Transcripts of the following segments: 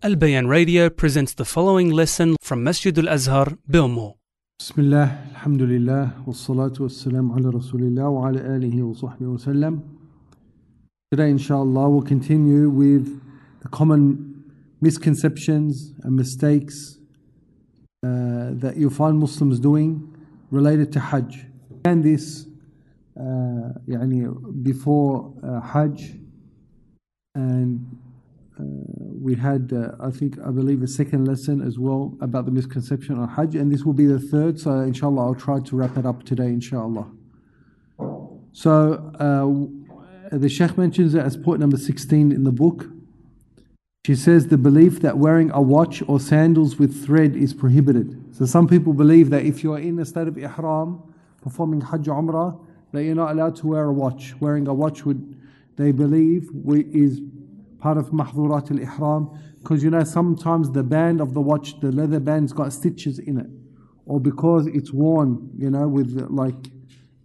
Al Bayan Radio presents the following lesson from Masjidul Azhar, Belmore. Bismillah, alhamdulillah, wassalatu wassalamu ala rasulillah wa ala alihi wa sahbihi wasallam. Today, inshallah, we'll continue with the common misconceptions and mistakes uh, that you find Muslims doing related to Hajj. And this, uh, يعني, before uh, Hajj, and we had, uh, I think, I believe, a second lesson as well about the misconception on Hajj, and this will be the third. So, inshallah, I'll try to wrap it up today, inshallah. So, uh, the Sheikh mentions it as point number 16 in the book. She says the belief that wearing a watch or sandals with thread is prohibited. So, some people believe that if you're in a state of ihram, performing Hajj Umrah, that you're not allowed to wear a watch. Wearing a watch would, they believe, is part of mahdurat al-ihram because you know sometimes the band of the watch the leather band's got stitches in it. Or because it's worn you know with like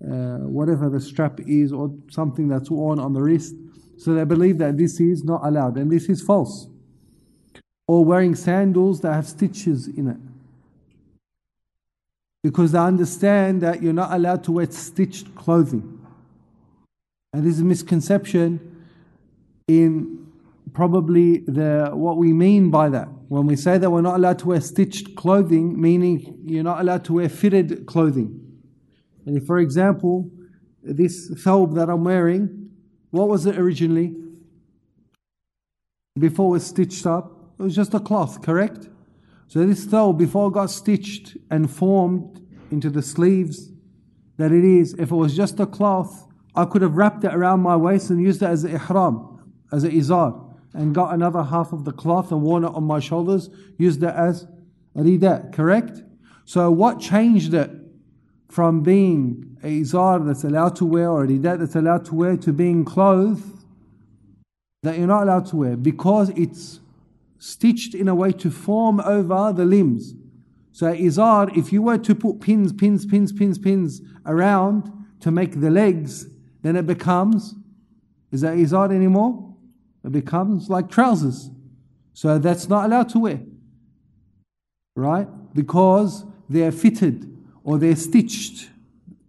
uh, whatever the strap is or something that's worn on the wrist. So they believe that this is not allowed and this is false. Or wearing sandals that have stitches in it. Because they understand that you're not allowed to wear stitched clothing. And this is a misconception in probably the what we mean by that. When we say that we're not allowed to wear stitched clothing, meaning you're not allowed to wear fitted clothing. And if, for example, this thawb that I'm wearing, what was it originally? Before it was stitched up, it was just a cloth, correct? So this thawb, before it got stitched and formed into the sleeves that it is, if it was just a cloth, I could have wrapped it around my waist and used it as an ihram, as an izar and got another half of the cloth and worn it on my shoulders, used it as a rida, correct? So what changed it from being a izar that's allowed to wear or a rida that's allowed to wear to being clothes that you're not allowed to wear? Because it's stitched in a way to form over the limbs. So izar, if you were to put pins, pins, pins, pins, pins around to make the legs, then it becomes, is that izar anymore? It becomes like trousers. So that's not allowed to wear. Right? Because they're fitted or they're stitched.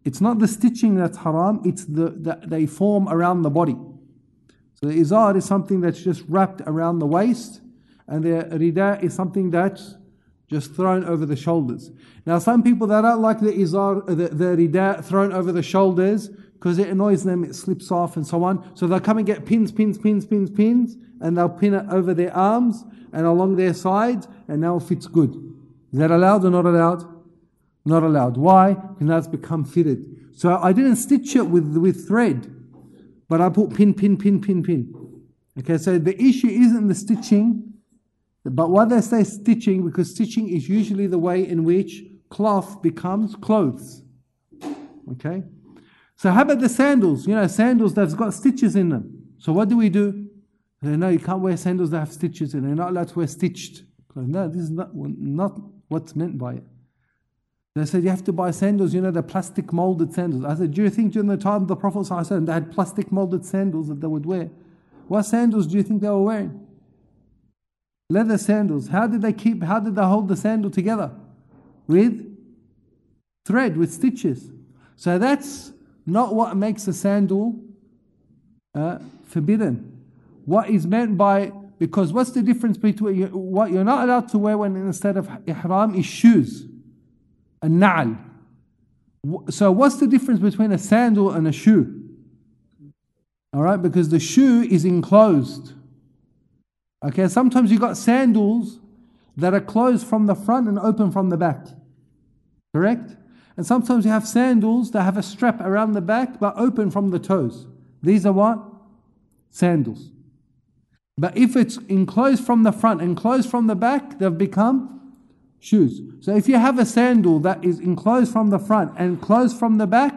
It's not the stitching that's haram, it's the that they form around the body. So the izar is something that's just wrapped around the waist, and the rida is something that's just thrown over the shoulders. Now, some people that don't like the izar, the, the rida thrown over the shoulders, because it annoys them, it slips off and so on. So they'll come and get pins, pins, pins, pins, pins, and they'll pin it over their arms and along their sides, and now it fits good. Is that allowed or not allowed? Not allowed. Why? Because now it's become fitted. So I didn't stitch it with, with thread, but I put pin, pin, pin, pin, pin. Okay, so the issue isn't the stitching, but why they say stitching, because stitching is usually the way in which cloth becomes clothes. Okay? So how about the sandals? You know, sandals that's got stitches in them. So what do we do? They know you can't wear sandals that have stitches in them. You're not allowed to wear stitched. No, this is not, not what's meant by it. They said you have to buy sandals, you know, the plastic molded sandals. I said, do you think during the time of the Prophet ﷺ, they had plastic molded sandals that they would wear? What sandals do you think they were wearing? Leather sandals. How did they keep, how did they hold the sandal together? With thread, with stitches. So that's not what makes a sandal uh, forbidden. What is meant by, because what's the difference between what you're not allowed to wear when instead of ihram is shoes, a na'al. So what's the difference between a sandal and a shoe? All right, because the shoe is enclosed. Okay, sometimes you got sandals that are closed from the front and open from the back. Correct? And sometimes you have sandals that have a strap around the back but open from the toes. These are what? Sandals. But if it's enclosed from the front and closed from the back, they've become shoes. So if you have a sandal that is enclosed from the front and closed from the back,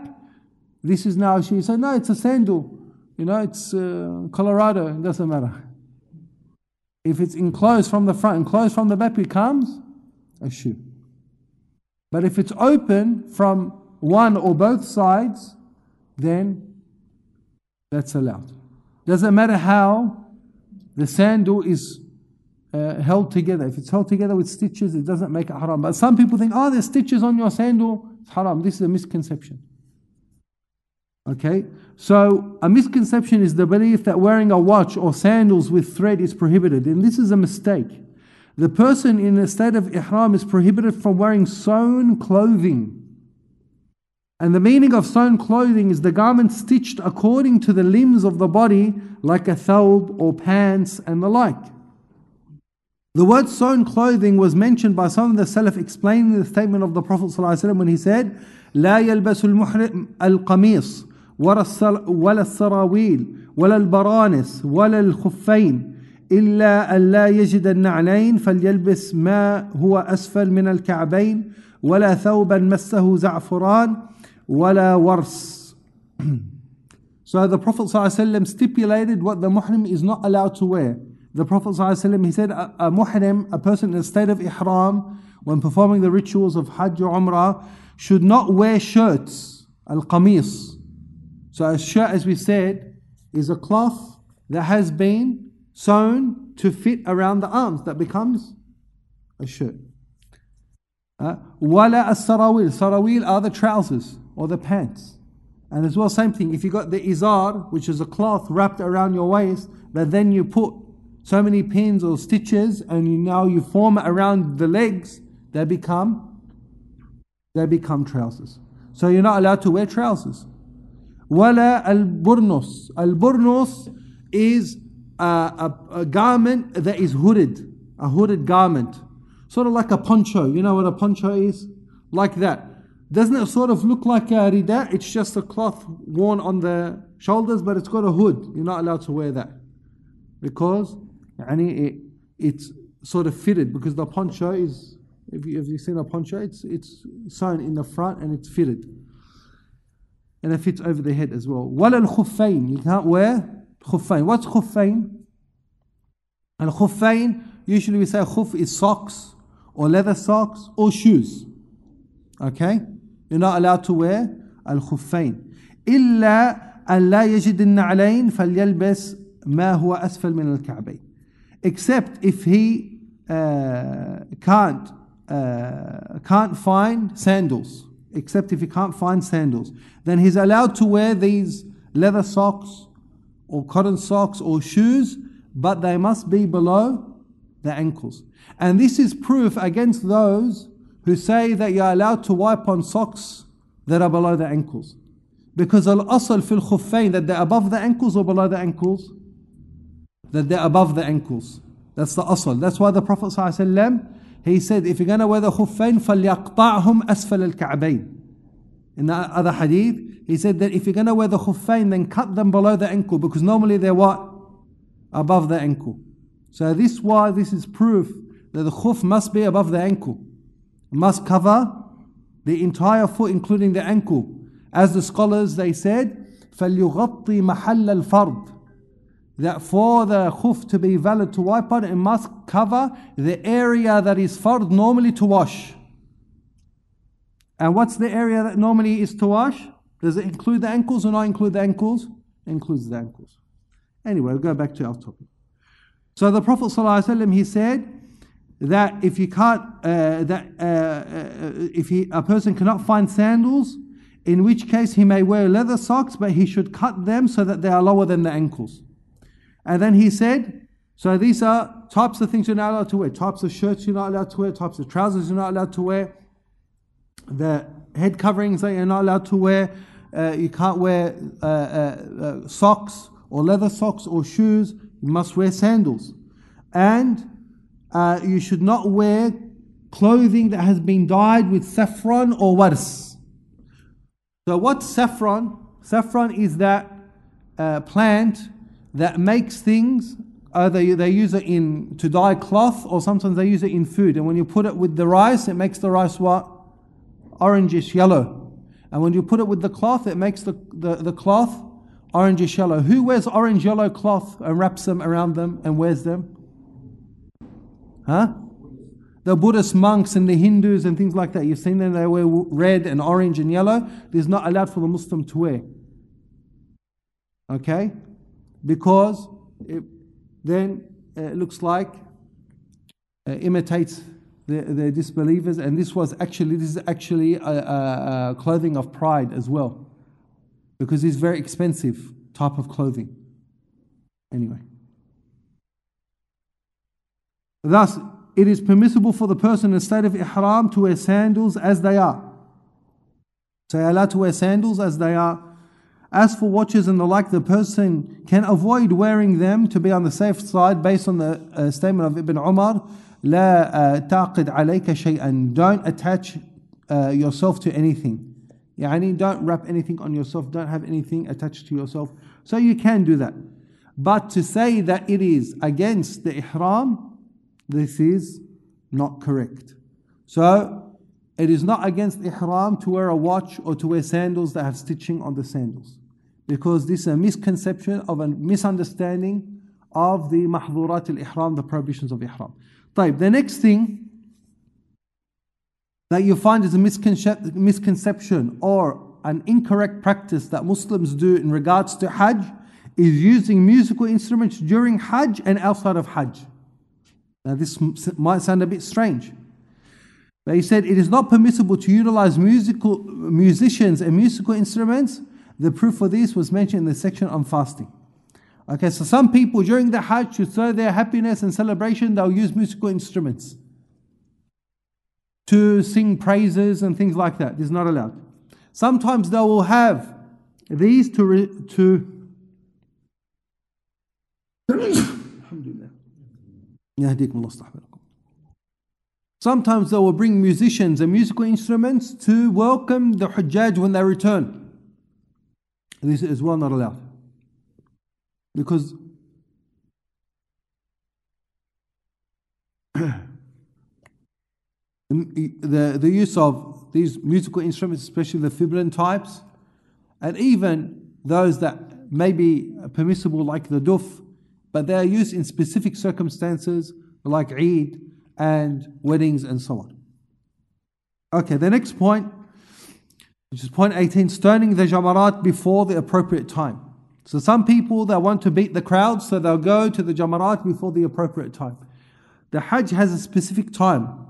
this is now a shoe. So no, it's a sandal. You know, it's uh, Colorado. It doesn't matter. If it's enclosed from the front and closed from the back, it becomes a shoe. But if it's open from one or both sides, then that's allowed. Doesn't matter how the sandal is uh, held together. If it's held together with stitches, it doesn't make it haram. But some people think, oh, there's stitches on your sandal, it's haram. This is a misconception. Okay, so a misconception is the belief that wearing a watch or sandals with thread is prohibited, and this is a mistake. The person in a state of ihram is prohibited from wearing sewn clothing. And the meaning of sewn clothing is the garment stitched according to the limbs of the body, like a thawb or pants and the like. The word sewn clothing was mentioned by some of the Salaf explaining the statement of the Prophet ﷺ when he said, لا يلبس المحرم القميص ولا السراويل ولا البرانس ولا الخفين إلا أن لا يجد النعلين فليلبس ما هو أسفل من الكعبين ولا ثوبا مسه زعفران ولا ورس So the Prophet ﷺ stipulated what the muhrim is not allowed to wear. The Prophet ﷺ, he said, a, a muhrim, a person in a state of ihram, when performing the rituals of Hajj or Umrah, should not wear shirts, al-qamis. So a shirt, as we said, is a cloth that has been sewn to fit around the arms. That becomes a shirt. Uh, wala as sarawil. Sarawil are the trousers or the pants. And as well, same thing. If you got the izar, which is a cloth wrapped around your waist, that then you put so many pins or stitches, and you now you form around the legs, they become they become trousers. So you're not allowed to wear trousers. Wala al burnus. Al burnus is a, a, a garment that is hooded, a hooded garment, sort of like a poncho. You know what a poncho is? Like that. Doesn't it sort of look like a rida? It's just a cloth worn on the shoulders, but it's got a hood. You're not allowed to wear that because يعني it, it's sort of fitted because the poncho is if you, if you've seen a poncho it's it's sewn in the front and it's fitted and it fits over the head as well ولا الخفين you can't wear خفين what's خفين الخفين usually we say khuf is socks or leather socks or shoes okay you're not allowed to wear الخفين إلا أن لا يجد النعلين فليلبس ما هو أسفل من الكعبين except if he uh, can't uh, can't find sandals except if he can't find sandals then he's allowed to wear these leather socks or cotton socks or shoes but they must be below the ankles and this is proof against those who say that you're allowed to wipe on socks that are below the ankles because al-asl fil khuffain that they're above the ankles or below the ankles that they're above the ankles. That's the asl. That's why the Prophet ﷺ, he said, if you're going to wear the khuffain, فَلْيَقْطَعْهُمْ أَسْفَلَ الْكَعْبَيْنِ In the other hadith, he said that if you're going to wear the khuffain, then cut them below the ankle, because normally they're what? Above the ankle. So this why this is proof that the khuf must be above the ankle. It must cover the entire foot, including the ankle. As the scholars, they said, فَلْيُغَطِّ مَحَلَّ الْفَرْضِ that for the khuf to be valid to wipe on, it must cover the area that is fard normally to wash. And what's the area that normally is to wash? Does it include the ankles or not include the ankles? It includes the ankles. Anyway, we'll go back to our topic. So the Prophet ﷺ, he said that if you can't, uh, that uh, uh, if he, a person cannot find sandals, in which case he may wear leather socks, but he should cut them so that they are lower than the ankles. And then he said, so these are types of things you're not allowed to wear. Types of shirts you're not allowed to wear. Types of trousers you're not allowed to wear. The head coverings that you're not allowed to wear. Uh, you can't wear uh, uh, uh socks or leather socks or shoes. You must wear sandals. And uh, you should not wear clothing that has been dyed with saffron or wars. So what's saffron? Saffron is that uh, plant that makes things either they use it in to dye cloth or sometimes they use it in food and when you put it with the rice it makes the rice what orangish yellow and when you put it with the cloth it makes the, the, the cloth orangish yellow who wears orange yellow cloth and wraps them around them and wears them huh the Buddhist monks and the Hindus and things like that. You've seen them, they wear red and orange and yellow. This is not allowed for the Muslim to wear. Okay? because it then it looks like uh, imitates the, the disbelievers, and this was actually this is actually a, a, a clothing of pride as well, because it's very expensive type of clothing. Anyway, thus it is permissible for the person in a state of ihram to wear sandals as they are. So allowed to wear sandals as they are. As for watches and the like, the person can avoid wearing them to be on the safe side based on the uh, statement of Ibn Umar لا تعقد عليك شيئا don't attach uh, yourself to anything يعني don't wrap anything on yourself don't have anything attached to yourself so you can do that but to say that it is against the ihram this is not correct so it is not against ihram to wear a watch or to wear sandals that have stitching on the sandals because this is a misconception of a misunderstanding of the mahdurat al-ihram, the prohibitions of ihram. Type. The next thing that you find is a misconception or an incorrect practice that Muslims do in regards to Hajj is using musical instruments during Hajj and outside of Hajj. Now, this might sound a bit strange. But he said it is not permissible to utilize musical musicians and musical instruments. The proof for this was mentioned in the section on fasting. Okay, so some people during the Hajj to show their happiness and celebration, they'll use musical instruments to sing praises and things like that. This is not allowed. Sometimes they will have these to re, to Sometimes they will bring musicians and musical instruments to welcome the Hujjaj when they return. This is well not allowed. Because the, the use of these musical instruments, especially the fiblin types, and even those that may be permissible, like the duf, but they are used in specific circumstances, like Eid and weddings and so on. Okay, the next point, which is point 18, stoning the jamarat before the appropriate time. So some people that want to beat the crowd, so they'll go to the Jamarat before the appropriate time. The Hajj has a specific time.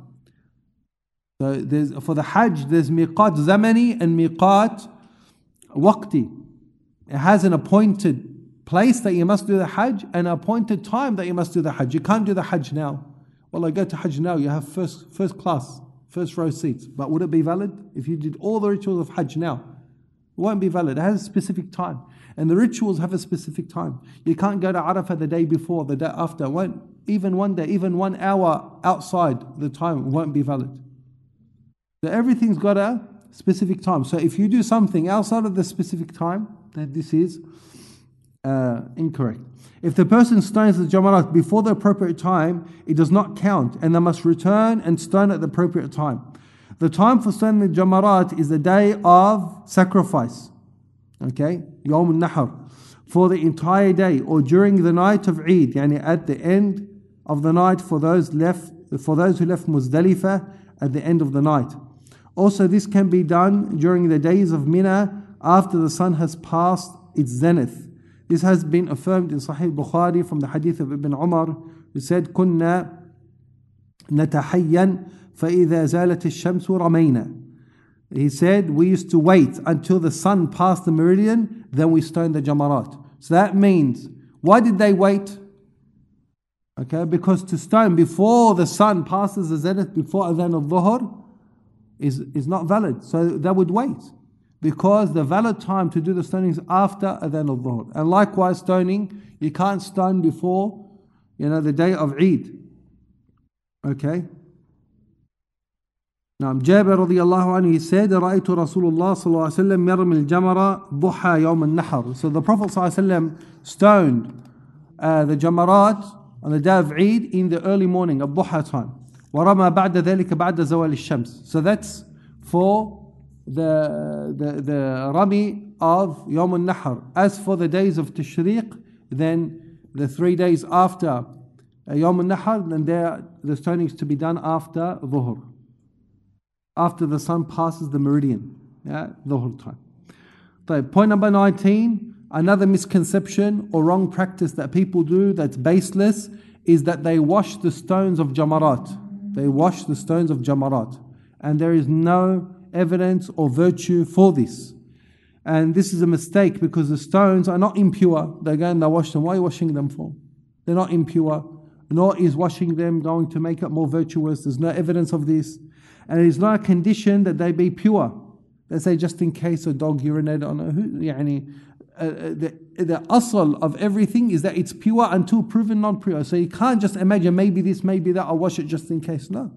So for the Hajj, there's miqat zamani and miqat waqti. It has an appointed place that you must do the Hajj and an appointed time that you must do the Hajj. You can't do the Hajj now. Well, I go to Hajj now, you have first, first class, first row seats. But would it be valid if you did all the rituals of Hajj now? It won't be valid. It has a specific time. And the rituals have a specific time. You can't go to Arafah the day before, the day after. Won't, even one day, even one hour outside the time won't be valid. So everything's got a specific time. So if you do something outside of the specific time, then this is uh, incorrect. If the person stones the Jamarat before the appropriate time, it does not count, and they must return and stone at the appropriate time. The time for stoning the Jamarat is the day of sacrifice. Okay? Yawm al-Nahr. For the entire day or during the night of Eid, yani at the end of the night for those left for those who left Muzdalifah at the end of the night. Also, this can be done during the days of Mina after the sun has passed its zenith. This has been affirmed in Sahih Bukhari from the hadith of Ibn Umar, who said, كنا نتحين فإذا زالت الشمس رمينا. He said, We used to wait until the sun passed the meridian, then we stoned the Jamarat. So that means, why did they wait? Okay, because to stone before the sun passes the zenith, before Adhan al Dhuhr, is, is not valid. So they would wait. Because the valid time to do the stoning is after Adhan al Dhuhr. And likewise, stoning, you can't stone before you know, the day of Eid. Okay? نعم جابر رضي الله عنه he said رأيت رسول الله صلى الله عليه وسلم يرمي الجمرة ضحى يوم النحر so the Prophet صلى الله عليه وسلم stoned uh, the jamarat on the day of Eid in the early morning of Duha time ورمى بعد ذلك بعد زوال الشمس so that's for the, the, the rami of يوم النحر as for the days of Tashriq then the three days after يوم النحر then there, the stoning is to be done after Dhuhr after the sun passes the meridian, yeah, the whole time. But point number 19, another misconception or wrong practice that people do that's baseless is that they wash the stones of Jamarat. They wash the stones of Jamarat. And there is no evidence or virtue for this. And this is a mistake because the stones are not impure. They go and they wash them. Why are you washing them for? They're not impure. Nor is washing them going to make it more virtuous. There's no evidence of this. And it is not a condition that they be pure. They say just in case a dog urinated on a yani, uh, uh, the, the asal of everything is that it's pure until proven non pure. So you can't just imagine maybe this, maybe that, I'll wash it just in case. No.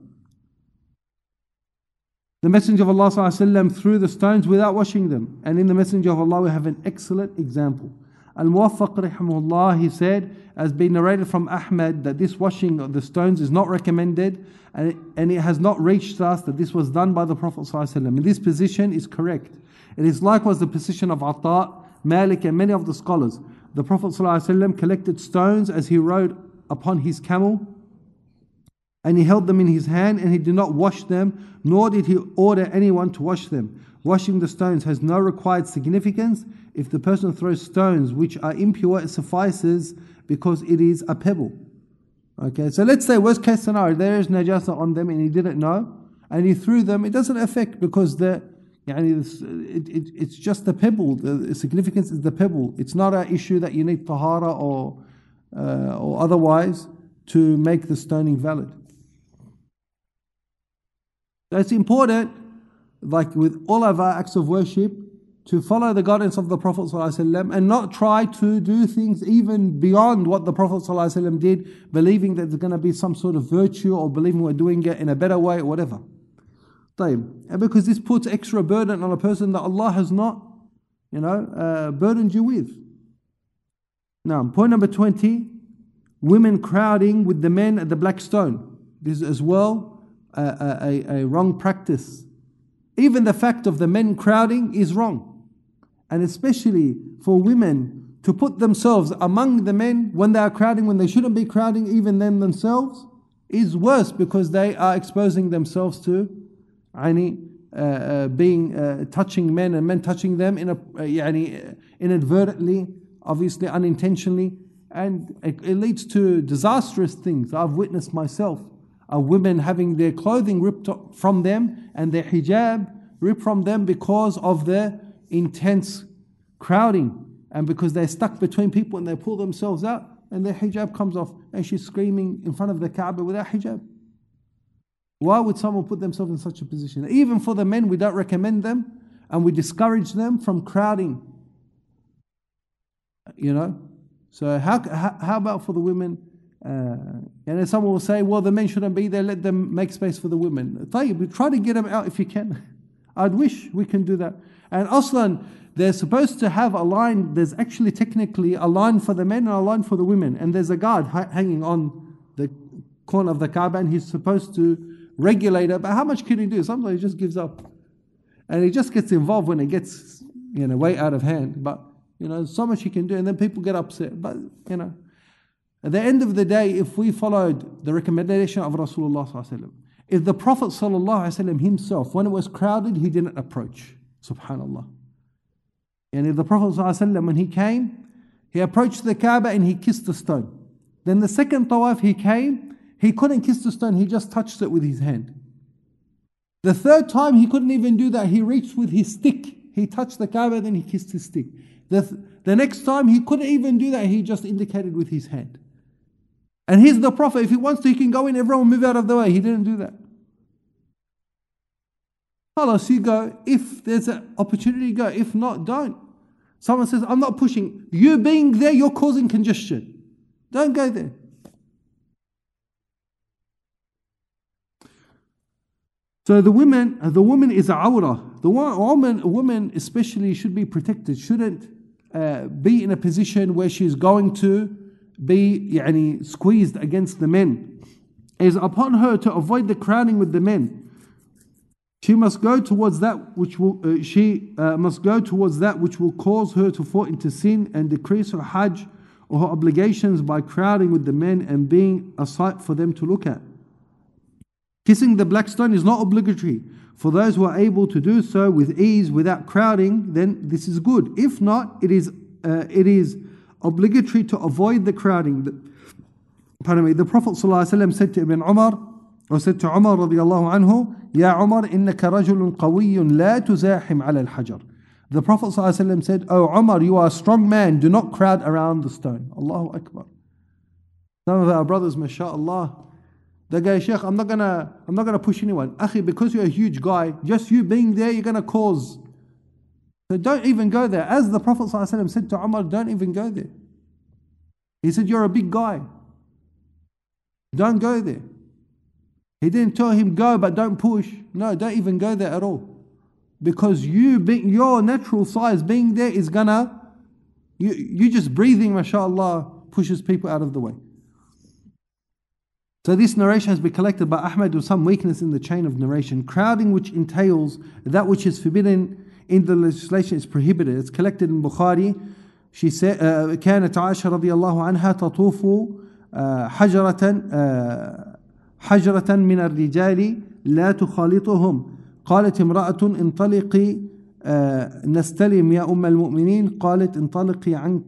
The Messenger of Allah وسلم, threw the stones without washing them. And in the Messenger of Allah, we have an excellent example. Al Muwaffaq rahimahullah, he said, as being narrated from Ahmad, that this washing of the stones is not recommended and it, and it has not reached us that this was done by the Prophet. ﷺ. And this position is correct. It is likewise the position of Ata, Malik, and many of the scholars. The Prophet ﷺ collected stones as he rode upon his camel and he held them in his hand and he did not wash them, nor did he order anyone to wash them. Washing the stones has no required significance. If the person throws stones which are impure, it suffices because it is a pebble. Okay, so let's say worst case scenario, there is najasa on them and he didn't know, and he threw them. It doesn't affect because the يعني it, it, it's just the pebble. The significance is the pebble. It's not an issue that you need tahara or uh, or otherwise to make the stoning valid. So it's important, like with all of our acts of worship, to follow the guidance of the Prophet ﷺ and not try to do things even beyond what the Prophet ﷺ did, believing that there's going to be some sort of virtue or believing we're doing it in a better way or whatever. And because this puts extra burden on a person that Allah has not, you know, uh, burdened you with. Now, point number 20 women crowding with the men at the black stone. This is as well a, a, a wrong practice. Even the fact of the men crowding is wrong. And especially for women to put themselves among the men when they are crowding, when they shouldn't be crowding, even them themselves, is worse because they are exposing themselves to uh, uh, being uh, touching men and men touching them in a, uh, yani, inadvertently, obviously unintentionally, and it, it leads to disastrous things. I've witnessed myself women having their clothing ripped from them and their hijab ripped from them because of the intense crowding and because they're stuck between people and they pull themselves out and their hijab comes off and she's screaming in front of the Kaaba without hijab. Why would someone put themselves in such a position? Even for the men, we don't recommend them and we discourage them from crowding. You know? So, how, how about for the women? Uh, and then someone will say, well, the men shouldn't be there, let them make space for the women. Try to get them out if you can. I'd wish we can do that. And Aslan, they're supposed to have a line, there's actually technically a line for the men and a line for the women. And there's a guard hanging on the corner of the Kaaba and he's supposed to regulate it. But how much can he do? Sometimes he just gives up. And he just gets involved when it gets, you know, way out of hand. But, you know, so much he can do. And then people get upset. But, you know, at the end of the day, if we followed the recommendation of Rasulullah if the Prophet himself, when it was crowded, he didn't approach. Subhanallah. And if the Prophet when he came, he approached the Kaaba and he kissed the stone. Then the second tawaf he came, he couldn't kiss the stone, he just touched it with his hand. The third time he couldn't even do that, he reached with his stick. He touched the Kaaba, then he kissed his stick. The, th- the next time he couldn't even do that, he just indicated with his hand. And he's the Prophet. If he wants to, he can go in, everyone move out of the way. He didn't do that. Allah, you go. If there's an opportunity, go. If not, don't. Someone says, I'm not pushing. You being there, you're causing congestion. Don't go there. So the woman, the woman is a awrah. The woman, a woman especially should be protected. Shouldn't uh, be in a position where she's going to be يعني, squeezed against the men. It is upon her to avoid the crowding with the men. She must go towards that which will uh, she uh, must go towards that which will cause her to fall into sin and decrease her hajj or her obligations by crowding with the men and being a sight for them to look at. Kissing the black stone is not obligatory. For those who are able to do so with ease without crowding, then this is good. If not, it is uh, it is obligatory to avoid the crowding. pardon me, the Prophet ﷺ said to Ibn Umar, or said to Umar radiallahu anhu, Ya Umar, innaka rajulun qawiyyun la tuzahim ala al-hajar. The Prophet ﷺ said, Oh Umar, you are a strong man, do not crowd around the stone. Allahu Akbar. Some of our brothers, mashallah, they go, Sheikh, I'm not gonna, I'm not gonna push anyone. Akhi, because you're a huge guy, just you being there, you're gonna cause. So don't even go there. As the Prophet ﷺ said to Umar, don't even go there. He said, You're a big guy. Don't go there. He didn't tell him go, but don't push. No, don't even go there at all. Because you being your natural size being there is gonna you you just breathing, mashallah, pushes people out of the way. So this narration has been collected by Ahmad with some weakness in the chain of narration. Crowding which entails that which is forbidden in the legislation is prohibited. It's collected in Bukhari. She said, كانت عائشة رضي الله عنها تطوف حجرة حجرة من الرجال لا تخالطهم قالت امرأة انطلقي نستلم يا أم المؤمنين قالت انطلقي عنك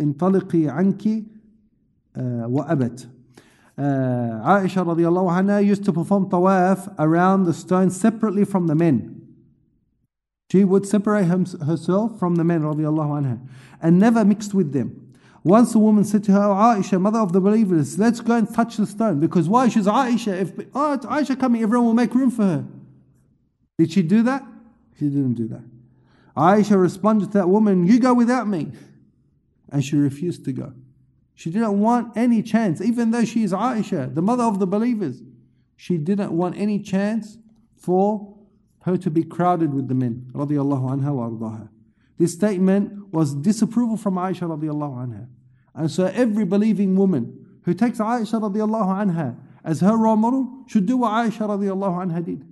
انطلقي عنك وأبت Aisha radiallahu anha used to perform tawaf around the stone separately from the men. She would separate herself from the men anha and never mixed with them. Once a woman said to her, oh, Aisha, mother of the believers, let's go and touch the stone. Because why? She's Aisha. If oh, Aisha coming, everyone will make room for her. Did she do that? She didn't do that. Aisha responded to that woman, You go without me. And she refused to go. She didn't want any chance, even though she is Aisha, the mother of the believers. She didn't want any chance for her to be crowded with the men. This statement was disapproval from Aisha. And so every believing woman who takes Aisha radiallahu anha as her role model should do what Aisha anha did.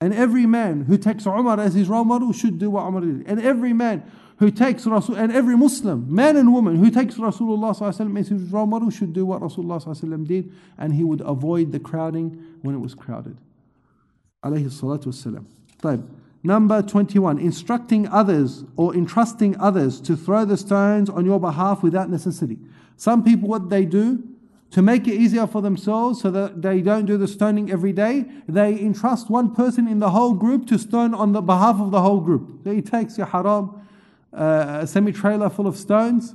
And every man who takes Umar as his role model should do what Umar did. And every man who takes Rasul, and every Muslim, man and woman, who takes Rasulullah as his role model should do what Rasulullah did, and he would avoid the crowding when it was crowded. Alayhi salatu wasalam. Number 21, instructing others or entrusting others to throw the stones on your behalf without necessity. Some people, what they do, to make it easier for themselves so that they don't do the stoning every day, they entrust one person in the whole group to stone on the behalf of the whole group. So he takes your haram, uh, a semi trailer full of stones,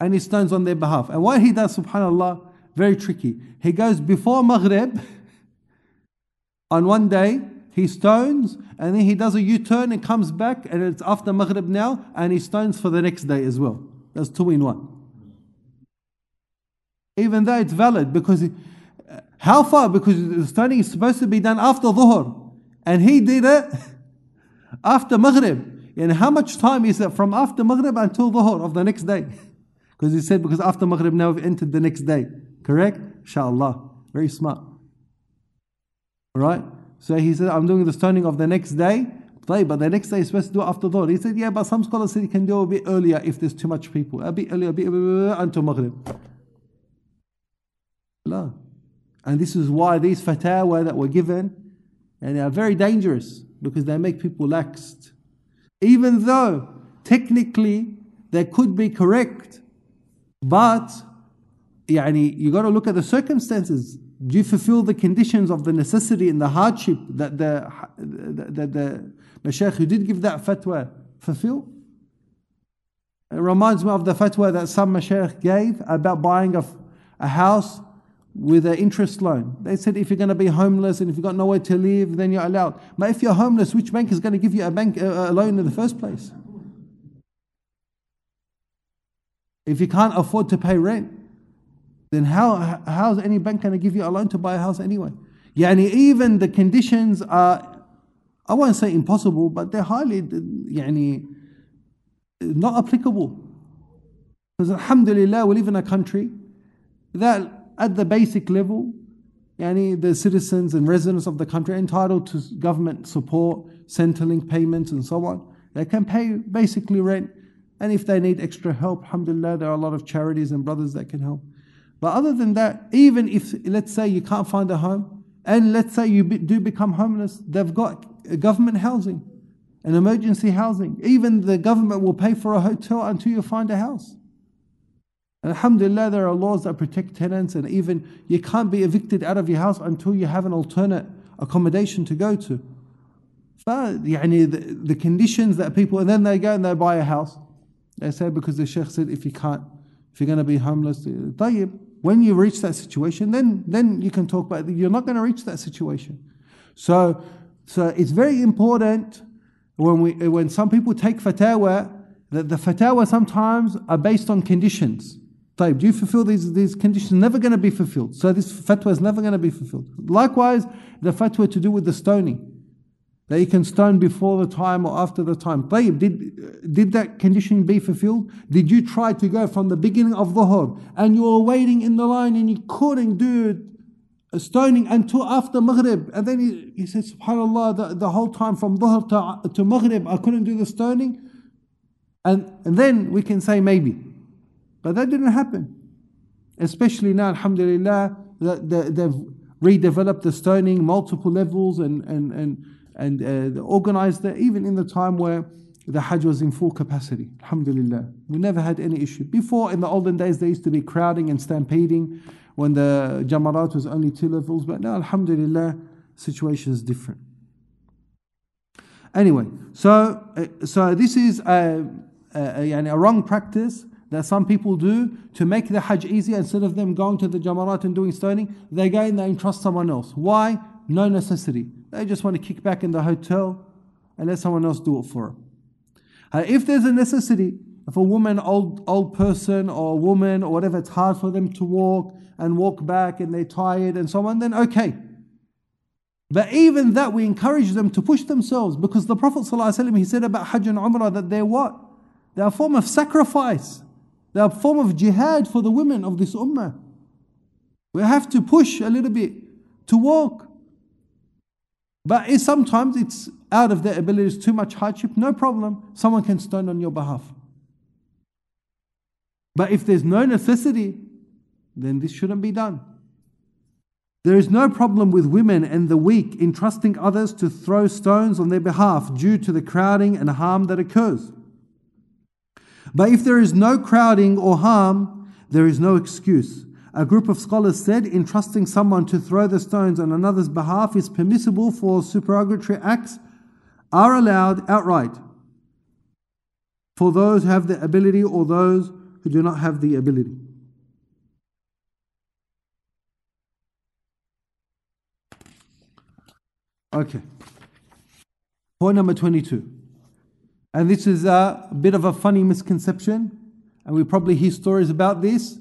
and he stones on their behalf. And what he does, subhanAllah, very tricky. He goes before Maghrib on one day, he stones, and then he does a U turn and comes back, and it's after Maghrib now, and he stones for the next day as well. That's two in one. Even though it's valid, because uh, how far? Because the stoning is supposed to be done after Dhuhr, and he did it after Maghrib. And how much time is it from after Maghrib until Dhuhr of the next day? Because he said, because after Maghrib now we've entered the next day. Correct? Inshallah. Very smart. Right, So he said, I'm doing the stoning of the next day. But the next day is supposed to do it after Dhuhr. He said, Yeah, but some scholars said you can do it a bit earlier if there's too much people. A bit earlier, a bit until Maghrib. No. And this is why these fatwa that were given and they are very dangerous because they make people laxed. Even though technically they could be correct, but yani, you got to look at the circumstances. Do you fulfill the conditions of the necessity and the hardship that the, that the, the Shaykh who did give that fatwa fulfill? It reminds me of the fatwa that some Mashaykh gave about buying a, a house with an interest loan. They said if you're going to be homeless and if you've got nowhere to live, then you're allowed. But if you're homeless, which bank is going to give you a bank a loan in the first place? If you can't afford to pay rent, then how how's any bank going to give you a loan to buy a house anyway? Yani even the conditions are, I won't say impossible, but they're highly yani, not applicable. Because Alhamdulillah, we live in a country that at the basic level, yani the citizens and residents of the country are entitled to government support, Centrelink payments, and so on. They can pay basically rent, and if they need extra help, alhamdulillah, there are a lot of charities and brothers that can help. But other than that, even if, let's say, you can't find a home, and let's say you be, do become homeless, they've got government housing and emergency housing. Even the government will pay for a hotel until you find a house. Alhamdulillah, there are laws that protect tenants, and even you can't be evicted out of your house until you have an alternate accommodation to go to. يعني the, the conditions that people, and then they go and they buy a house. They say because the Sheikh said if you can't, if you're going to be homeless, طيب, when you reach that situation, then, then you can talk about it. You're not going to reach that situation. So, so it's very important when, we, when some people take fatawa that the fatawa sometimes are based on conditions. Type, do you fulfill these, these conditions? Never going to be fulfilled. So this fatwa is never going to be fulfilled. Likewise, the fatwa to do with the stoning. They can stone before the time or after the time. Did, did that condition be fulfilled? Did you try to go from the beginning of the Dhuhr and you were waiting in the line and you couldn't do uh, stoning until after Maghrib? And then he, he said, SubhanAllah, the, the whole time from Dhuhr to, to Maghrib, I couldn't do the stoning. And, and then we can say maybe. But that didn't happen. Especially now, alhamdulillah, they've redeveloped the stoning, multiple levels, and, and, and and uh, organized that even in the time where the Hajj was in full capacity. Alhamdulillah. We never had any issue. Before, in the olden days, there used to be crowding and stampeding when the Jamarat was only two levels. But now, Alhamdulillah, situation is different. Anyway, so, uh, so this is a, a, a, a wrong practice that some people do to make the Hajj easier instead of them going to the Jamarat and doing stoning, they go and they entrust someone else. Why? No necessity. They just want to kick back in the hotel and let someone else do it for them. Uh, if there's a necessity, if a woman, old old person or a woman or whatever, it's hard for them to walk and walk back and they're tired and so on, then okay. But even that, we encourage them to push themselves because the Prophet ﷺ, he said about Hajj and Umrah that they're what? They're a form of sacrifice. They're a form of jihad for the women of this ummah. We have to push a little bit to walk. But if sometimes it's out of their abilities, too much hardship, no problem. Someone can stand on your behalf. But if there's no necessity, then this shouldn't be done. There is no problem with women and the weak entrusting others to throw stones on their behalf due to the crowding and harm that occurs. But if there is no crowding or harm, there is no excuse. A group of scholars said entrusting someone to throw the stones on another's behalf is permissible for supererogatory acts are allowed outright for those who have the ability or those who do not have the ability. Okay. Point number 22. And this is a bit of a funny misconception, and we probably hear stories about this,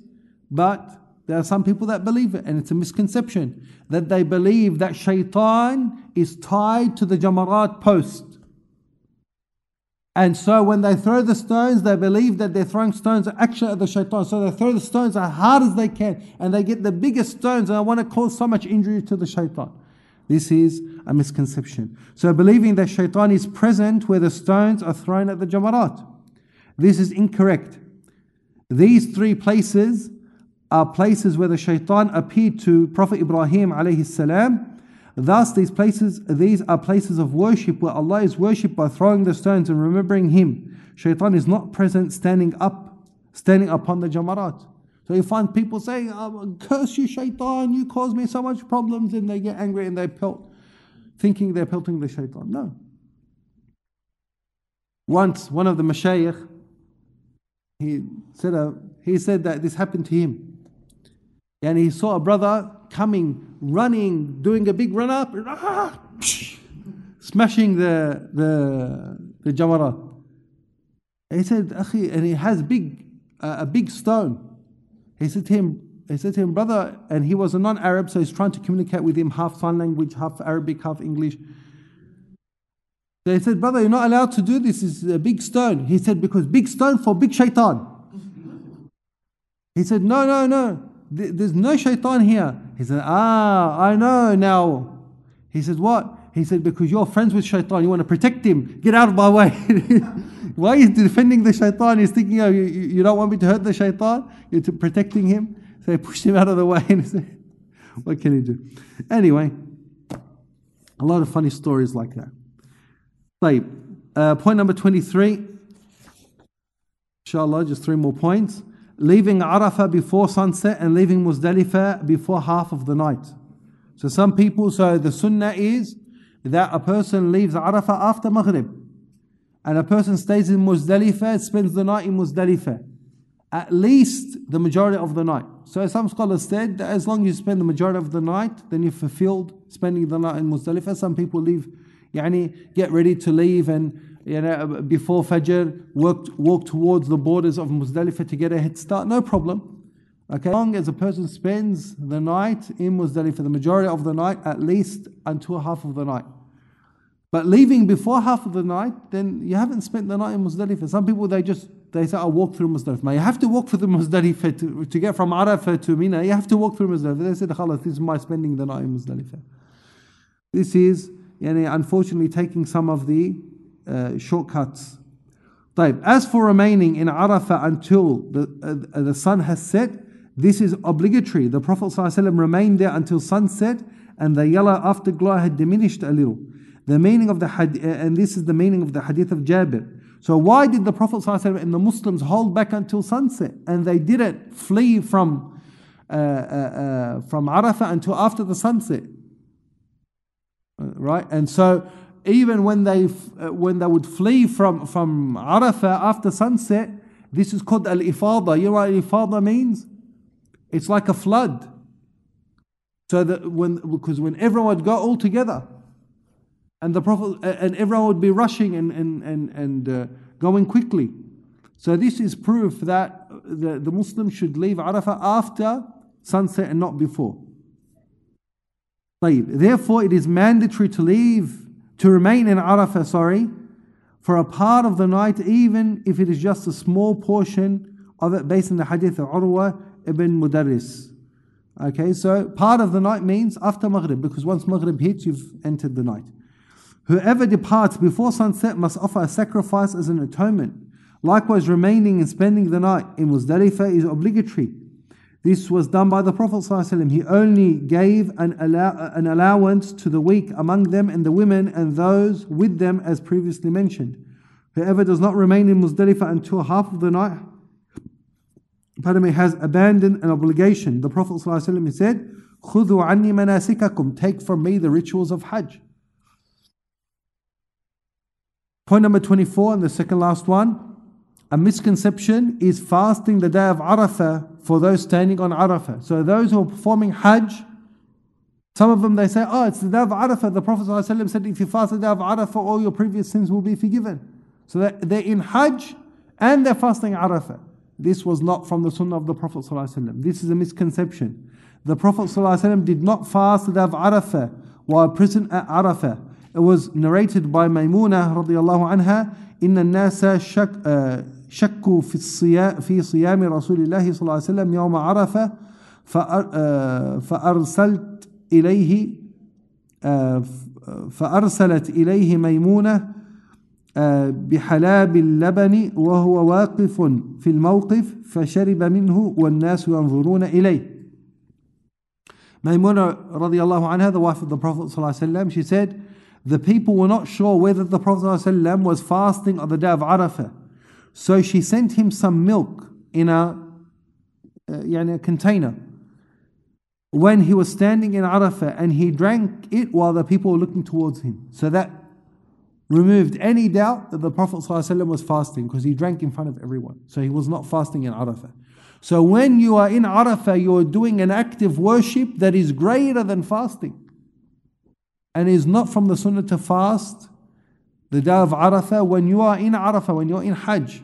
but there are some people that believe it, and it's a misconception that they believe that shaitan is tied to the jamarat post. And so when they throw the stones, they believe that they're throwing stones actually at the shaitan. So they throw the stones as hard as they can, and they get the biggest stones, and I want to cause so much injury to the shaitan. This is a misconception. So believing that shaitan is present where the stones are thrown at the jamarat. This is incorrect. These three places are places where the shaitan appeared to Prophet Ibrahim alayhi salam. Thus, these places, these are places of worship where Allah is worshipped by throwing the stones and remembering Him. Shaitan is not present standing up, standing upon the jamarat. So you find people saying, oh, curse you shaitan, you cause me so much problems, and they get angry and they pelt, thinking they're pelting the shaitan. No. Once, one of the mashayikh, he said, uh, he said that this happened to him. And he saw a brother coming, running, doing a big run up, ah, smashing the, the, the jamarat. He said, and he has big, uh, a big stone. He said to him, he said to him, brother, and he was a non-Arab, so he's trying to communicate with him half sign language, half Arabic, half English. So he said, brother, you're not allowed to do this. It's a big stone. He said, because big stone for big shaitan. He said, no, no, no. There's no shaitan here. He said, ah, I know now. He said, what? He said, because you're friends with shaitan. You want to protect him. Get out of my way. Why is defending the shaitan? He's thinking, oh, you, you don't want me to hurt the shaitan? You're protecting him? So he pushed him out of the way and he said, what can he do? Anyway, a lot of funny stories like that. So, uh, point number 23. Inshallah, just three more points. Leaving Arafah before sunset and leaving Muzdalifah before half of the night. So some people, so the sunnah is that a person leaves Arafah after Maghrib and a person stays in Muzdalifah, spends the night in Muzdalifah. At least the majority of the night. So some scholars said that as long as you spend the majority of the night, then you've fulfilled spending the night in Muzdalifah. Some people leave, yani, get ready to leave and you know, uh, before Fajr, walk, walk towards the borders of Muzdalifah to get a head start, no problem. Okay, as long as a person spends the night in Muzdalifah, the majority of the night, at least until half of the night. But leaving before half of the night, then you haven't spent the night in Muzdalifah. Some people they just they say, "I'll walk through Muzdalifah." You have to walk through the Muzdalifah to, to get from Arafah to Mina. You have to walk through Muzdalifah. They said, "Khalas, this is my spending the night in Muzdalifah." This is, yani, unfortunately, taking some of the uh, shortcuts. طيب. As for remaining in Arafah until the, uh, the sun has set, this is obligatory. The Prophet ﷺ remained there until sunset and the yellow afterglow had diminished a little. The meaning of the hadith, uh, and this is the meaning of the hadith of Jabir. So why did the Prophet ﷺ and the Muslims hold back until sunset and they didn't flee from uh, uh, uh, from Arafah until after the sunset? Uh, right, and so even when they uh, when they would flee from from Arafah after sunset, this is called al ifada. You know what al ifada means? It's like a flood. So that when because when everyone would go all together, and the Prophet and everyone would be rushing and and and and uh, going quickly. So this is proof that the, the Muslim should leave Arafah after sunset and not before. Therefore, it is mandatory to leave to remain in Arafah, sorry, for a part of the night, even if it is just a small portion of it, based on the hadith of Urwa ibn Mudarris. Okay, so part of the night means after Maghrib, because once Maghrib hits, you've entered the night. Whoever departs before sunset must offer a sacrifice as an atonement. Likewise, remaining and spending the night in Muzdalifah is obligatory. This was done by the Prophet ﷺ. He only gave an, allow- an allowance to the weak among them and the women and those with them as previously mentioned. Whoever does not remain in Muzdalifah until half of the night, pardon me, has abandoned an obligation. The Prophet ﷺ said, خُذُوا عَنِّي مَنَاسِكَكُمْ Take from me the rituals of Hajj. Point number 24 and the second last one. A misconception is fasting the day of Arafah for those standing on Arafah. So those who are performing Hajj, some of them they say, oh, it's the day of Arafah. The Prophet ﷺ said, if you fast the day of Arafah, all your previous sins will be forgiven. So they're in Hajj and they're fasting Arafah. This was not from the Sunnah of the Prophet ﷺ. This is a misconception. The Prophet ﷺ did not fast the day of Arafah while present at Arafah. It was narrated by Maymuna radiallahu anha, إن الناس شك, شكوا في الصيام في صيام رسول الله صلى الله عليه وسلم يوم عرفة فأرسلت إليه فأرسلت إليه ميمونة بحلاب اللبن وهو واقف في الموقف فشرب منه والناس ينظرون إليه Maimuna radiallahu anha, the wife of the Prophet ﷺ, she said, The people were not sure whether the Prophet ﷺ was fasting on the day of Arafah. So she sent him some milk in a, uh, a container. When he was standing in Arafah and he drank it while the people were looking towards him. So that removed any doubt that the Prophet ﷺ was fasting because he drank in front of everyone. So he was not fasting in Arafah. So when you are in Arafah, you are doing an active worship that is greater than fasting. And is not from the sunnah to fast the day of Arafah when you are in Arafah, when you're in Hajj.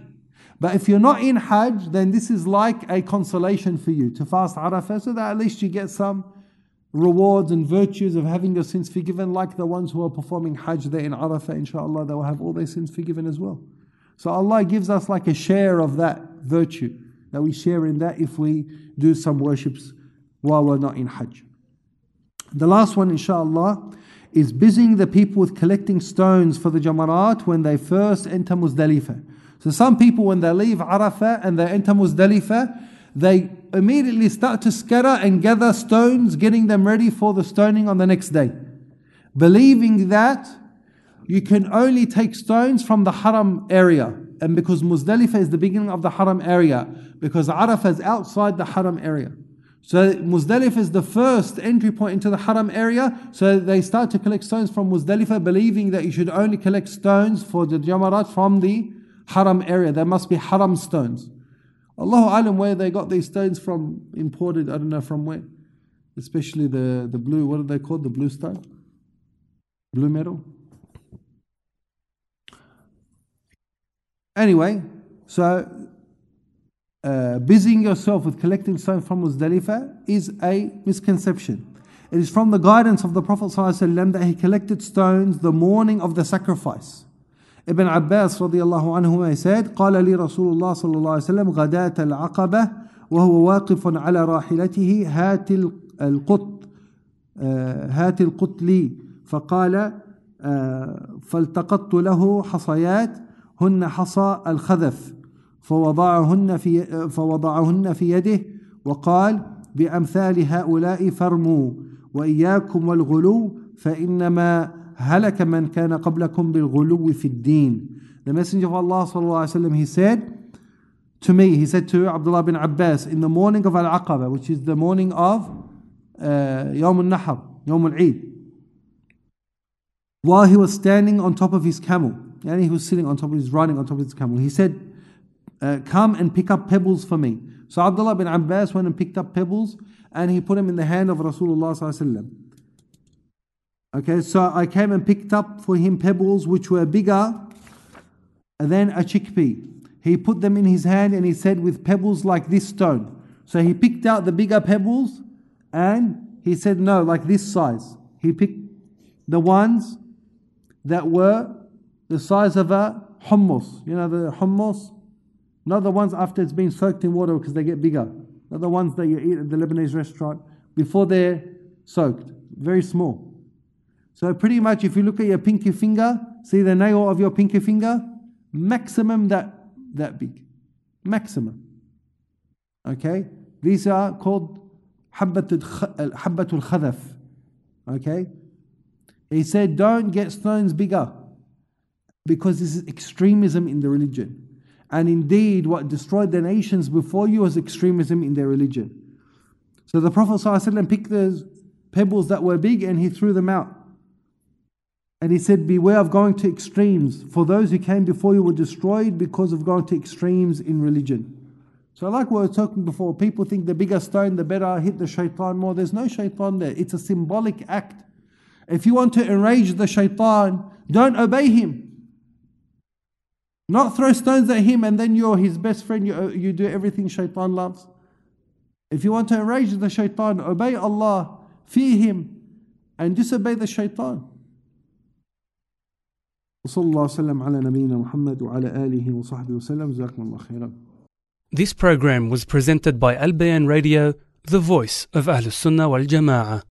But if you're not in Hajj, then this is like a consolation for you to fast Arafah so that at least you get some rewards and virtues of having your sins forgiven, like the ones who are performing Hajj there in Arafah, inshallah, they will have all their sins forgiven as well. So Allah gives us like a share of that virtue that we share in that if we do some worships while we're not in Hajj. The last one, inshallah, is busying the people with collecting stones for the Jamarat when they first enter Muzdalifah. So some people, when they leave Arafah and they enter Muzdalifah, they immediately start to scatter and gather stones, getting them ready for the stoning on the next day. Believing that you can only take stones from the haram area. and because Muzdalifah is the beginning of the Haram area, because Arafah is outside the Haram area. So Muzdalifah is the first entry point into the Haram area. So they start to collect stones from Muzdalifah, believing that you should only collect stones for the Jamarat from the Haram area. There must be Haram stones. Allahu Alam where they got these stones from, imported, I don't know from where. Especially the, the blue, what are they called? The blue stone? Blue metal? Anyway, so uh, busying yourself with collecting stones from Muzdalifah is a misconception. It is from the guidance of the Prophet ﷺ that he collected stones the morning of the sacrifice. Ibn Abbas radiallahu anhu said, قال لي رسول الله صلى الله عليه وسلم غداة العقبة وهو واقف على راحلته هات القط هات القط لي فقال فالتقطت له حصيات هن حصى الخذف فوضعهن في فوضعهن في يده وقال بأمثال هؤلاء فرموا وإياكم والغلو فإنما هلك من كان قبلكم بالغلو في الدين The Messenger of Allah صلى الله عليه وسلم he said to me, he said to Abdullah bin Abbas in the morning of Al-Aqaba, which is the morning of uh, Yawm al-Nahr, Yawm al-Eid, while he was standing on top of his camel, and he was sitting on top of his, riding on top of his camel, he said, uh, come and pick up pebbles for me. So Abdullah bin Abbas went and picked up pebbles and he put them in the hand of Rasulullah Okay, so I came and picked up for him pebbles which were bigger than a chickpea. He put them in his hand and he said, with pebbles like this stone. So he picked out the bigger pebbles and he said, no, like this size. He picked the ones that were the size of a hummus. You know the hummus? Not the ones after it's been soaked in water because they get bigger. Not the ones that you eat at the Lebanese restaurant before they're soaked. Very small. So pretty much if you look at your pinky finger, see the nail of your pinky finger, maximum that that big. Maximum. Okay? These are called habbatul uh, khadaf. Okay? He said, don't get stones bigger because this is extremism in the religion. And indeed, what destroyed the nations before you was extremism in their religion. So the Prophet ﷺ picked the pebbles that were big and he threw them out. And he said, Beware of going to extremes, for those who came before you were destroyed because of going to extremes in religion. So, like we were talking before, people think the bigger stone, the better hit the shaitan more. There's no shaitan there. It's a symbolic act. If you want to enrage the shaitan, don't obey him. Not throw stones at him and then you're his best friend, you, you do everything shaitan loves. If you want to enrage the shaitan, obey Allah, fear him, and disobey the shaitan. وصلى الله وسلم على نبينا محمد وعلى آله وصحبه وسلم جزاكم الله خيرا This program was presented by Al Bayan Radio, the voice of Ahlus Sunnah wal Jama'ah.